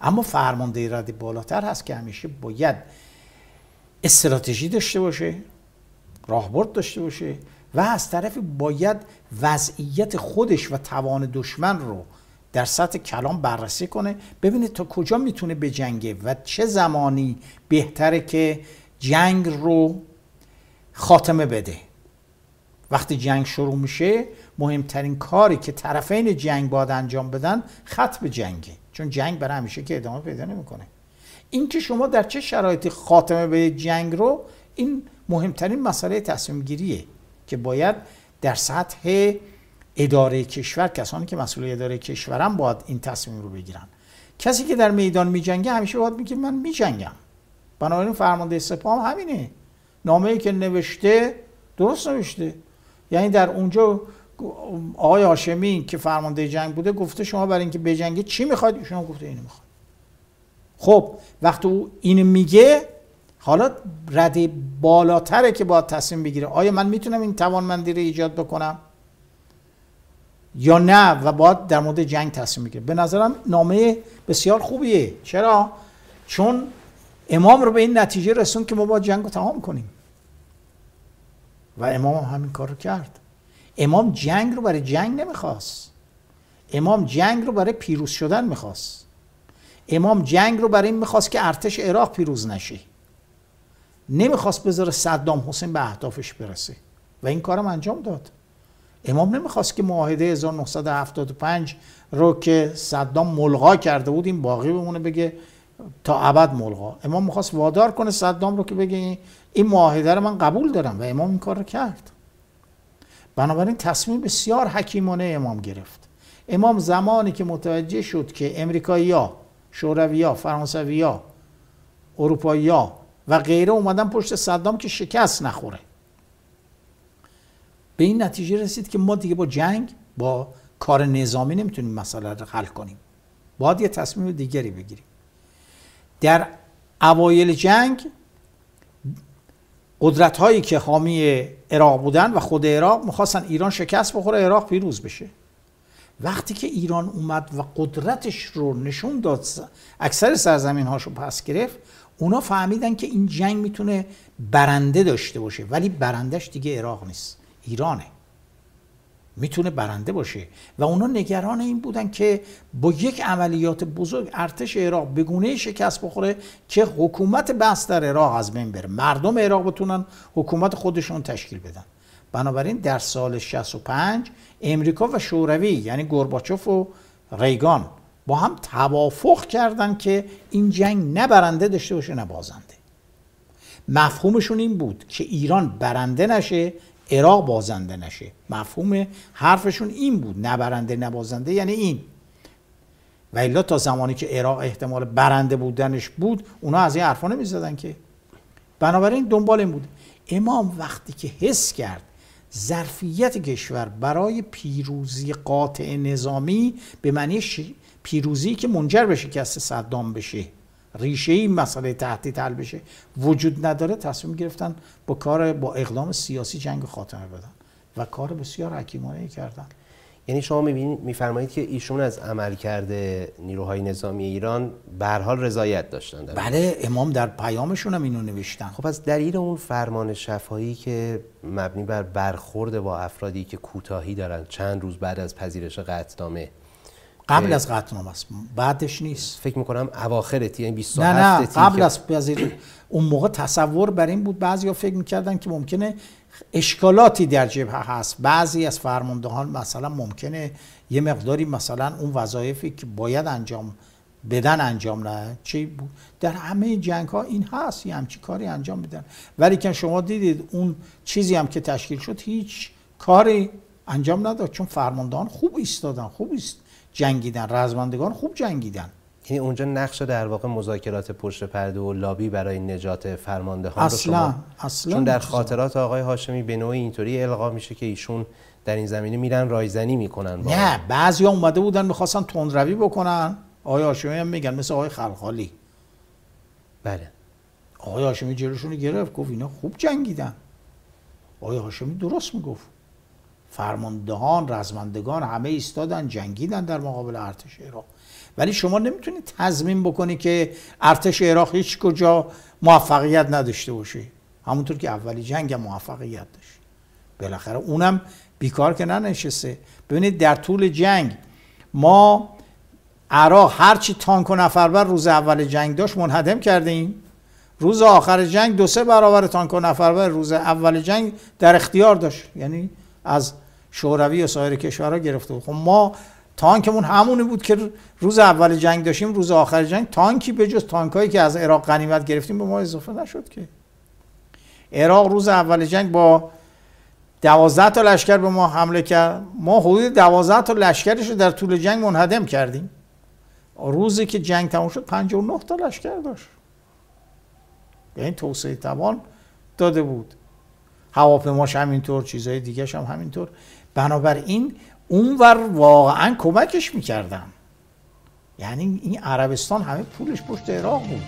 اما فرمانده رد بالاتر هست که همیشه باید استراتژی داشته باشه راهبرد داشته باشه و از طرف باید وضعیت خودش و توان دشمن رو در سطح کلام بررسی کنه ببینه تا کجا می‌تونه بجنگه و چه زمانی بهتره که جنگ رو خاتمه بده. وقتی جنگ شروع میشه مهمترین کاری که طرفین جنگ باید انجام بدن ختم جنگه. چون جنگ برای همیشه که ادامه پیدا نمی‌کنه. این که شما در چه شرایطی خاتمه به جنگ رو این مهمترین مسئله تصمیم گیریه که باید در سطح اداره کشور کسانی که مسئول اداره کشورن باید این تصمیم رو بگیرن. کسی که در میدان میجنگه همیشه باید میگه من میجنگم. بنابراین فرمانده سپاه هم همینه. نامه ای که نوشته درست نوشته. یعنی در اونجا آقای هاشمی که فرمانده جنگ بوده گفته شما برای اینکه بجنگه چی می‌خواید؟ شما گفته اینو می‌خواد خب وقتی او اینو میگه حالا رده بالاتره که باید تصمیم بگیره. آیا من می‌تونم این توانمندی رو ایجاد بکنم؟ یا نه؟ و باید در مورد جنگ تصمیم بگیره. به نظرم نامه بسیار خوبیه. چرا؟ چون امام رو به این نتیجه رسون که ما باید جنگ رو تمام کنیم. و امام هم همین کار رو کرد. امام جنگ رو برای جنگ نمی‌خواست. امام جنگ رو برای پیروز شدن می‌خواست. امام جنگ رو برای این می‌خواست که ارتش عراق پیروز نشه. نمی‌خواست بذاره صدام حسین به اهدافش برسه. و این کارم انجام داد. امام نمی‌خواست که معاهده 1975 رو که صدام ملغا کرده بود این باقی بمونه بگه تا ابد ملغا. امام می‌خواست وادار کنه صدام رو که بگه این معاهده رو من قبول دارم. و امام این کار رو کرد. بنابراین تصمیم بسیار حکیمانه امام گرفت. امام زمانی که متوجه شد که امریکایی ها شوروی ها فرانسوی ها اروپایی ها و غیره اومدن پشت صدام که شکست نخوره. به این نتیجه رسید که ما دیگه با جنگ با کار نظامی نمی‌تونیم مسئله رو حل کنیم. باید یه تصمیم دیگری بگیریم. در اوایل جنگ قدرت هایی که حامی عراق بودن و خود عراق می‌خواستن ایران شکست بخوره عراق پیروز بشه. وقتی که ایران اومد و قدرتش رو نشون داد اکثر سرزمین هاشو پس گرفت اونا فهمیدن که این جنگ می‌تونه برنده داشته باشه. ولی برندش دیگه عراق نیست ایرانه. می‌تونه برنده باشه. و اونا نگران این بودن که با یک عملیات بزرگ ارتش عراق به گونه شکست بخوره که حکومت بس در عراق از بین بره. مردم عراق بتونن حکومت خودشون تشکیل بدن. بنابراین در سال 65 امریکا و شوروی یعنی گورباچوف و ریگان با هم توافق کردن که این جنگ نه برنده داشته باشه نه بازنده. مفهومشون این بود که ایران برنده نشه عراق بازنده نشه. مفهوم حرفشون این بود نبرنده نبازنده یعنی این. و الا تا زمانی که عراق احتمال برنده بودنش بود اونا از این حرفا نمی‌زدن که. بنابراین دنبال این بود. امام وقتی که حس کرد ظرفیت کشور برای پیروزی قاطع نظامی به معنی پیروزی که منجر به شکست صدام بشه ریشه این مسئله تهدید حل بشه. وجود نداره تصمیم گرفتن با کار با اقدام سیاسی جنگ خاتمه بدن و کار بسیار حکیمانه کردن. یعنی شما می‌بینید میفرمایید که ایشون از عملکرد نیروهای نظامی ایران به حال رضایت داشتن بله امام در پیامشون هم اینو نوشتن. خب از دلیل اون فرمان شفاهی که مبنی بر برخورد با افرادی که کوتاهی دارن چند روز بعد از پذیرش قطعنامه قبل از قطعنامه است. بعدش نیست. فکر می‌کنم اواخرت یعنی 27 نه نه قبل از پذیر اون موقع تصور بر این بود بعضیا فکر می‌کردن که ممکنه اشکالاتی در جبهه هست. بعضی از فرماندهان مثلا ممکنه یه مقداری مثلا اون وظایفی که باید انجام بدن انجام نه. چی بود؟ در همه جنگ ها این هست یه همچی کاری انجام بدن. ولی که شما دیدید اون چیزی هم که تشکیل شد هیچ کاری انجام نداد چون فرماندهان خوب ایستادن خوب است جنگیدن رزمندگان خوب جنگیدن. یعنی اونجا نقش در واقع مذاکرات پشت پرده و لابی برای نجات فرماندهان اصلا رو شما اصلا چون در خاطرات آقای هاشمی به نوعی اینطوری القا میشه که ایشون در این زمینه میرن رایزنی می‌کنن با نه بعضیا اومده بودن می‌خواستن تندروی بکنن. آقای هاشمی هم میگن مثل آقای خلخالی. بله. آقای هاشمی جلوشون گرفت گفت اینا خوب جنگیدن. آقای هاشمی درست می‌گفت. فرماندهان رزمندگان همه ایستادن جنگیدن در مقابل ارتش عراق. ولی شما نمی‌تونید تضمین بکنی که ارتش عراق هیچ کجا موفقیت نداشته باشه. همونطور که اولی جنگ موفقیت داشت. بالاخره اونم بیکار که ننشسته. ببینید در طول جنگ ما عراق هرچی تانک و نفربر روز اول جنگ داشت منهدم کرده ایم روز آخر جنگ دو سه برابر تانک و نفربر روز اول جنگ در اختیار داشت. یعنی از شوروی و سایر کشورها گرفته بود. خب ما تانکمون همونی بود که روز اول جنگ داشتیم روز آخر جنگ تانکی به جز تانکایی که از عراق غنیمت گرفتیم به ما اضافه نشد که. عراق روز اول جنگ با دوازده تا لشکر به ما حمله کرد. ما حدود دوازده تا لشکرش رو در طول جنگ منهدم کردیم. روزی که جنگ تموم شد 59 تا لشکر داشت. به این توسعه توان داده بود. هواپیماش همینطور چیزهای دیگه هم همینطور. بنابراین اونور واقعا کمکش می‌کردن یعنی این عربستان همه پولش پشت عراق بود.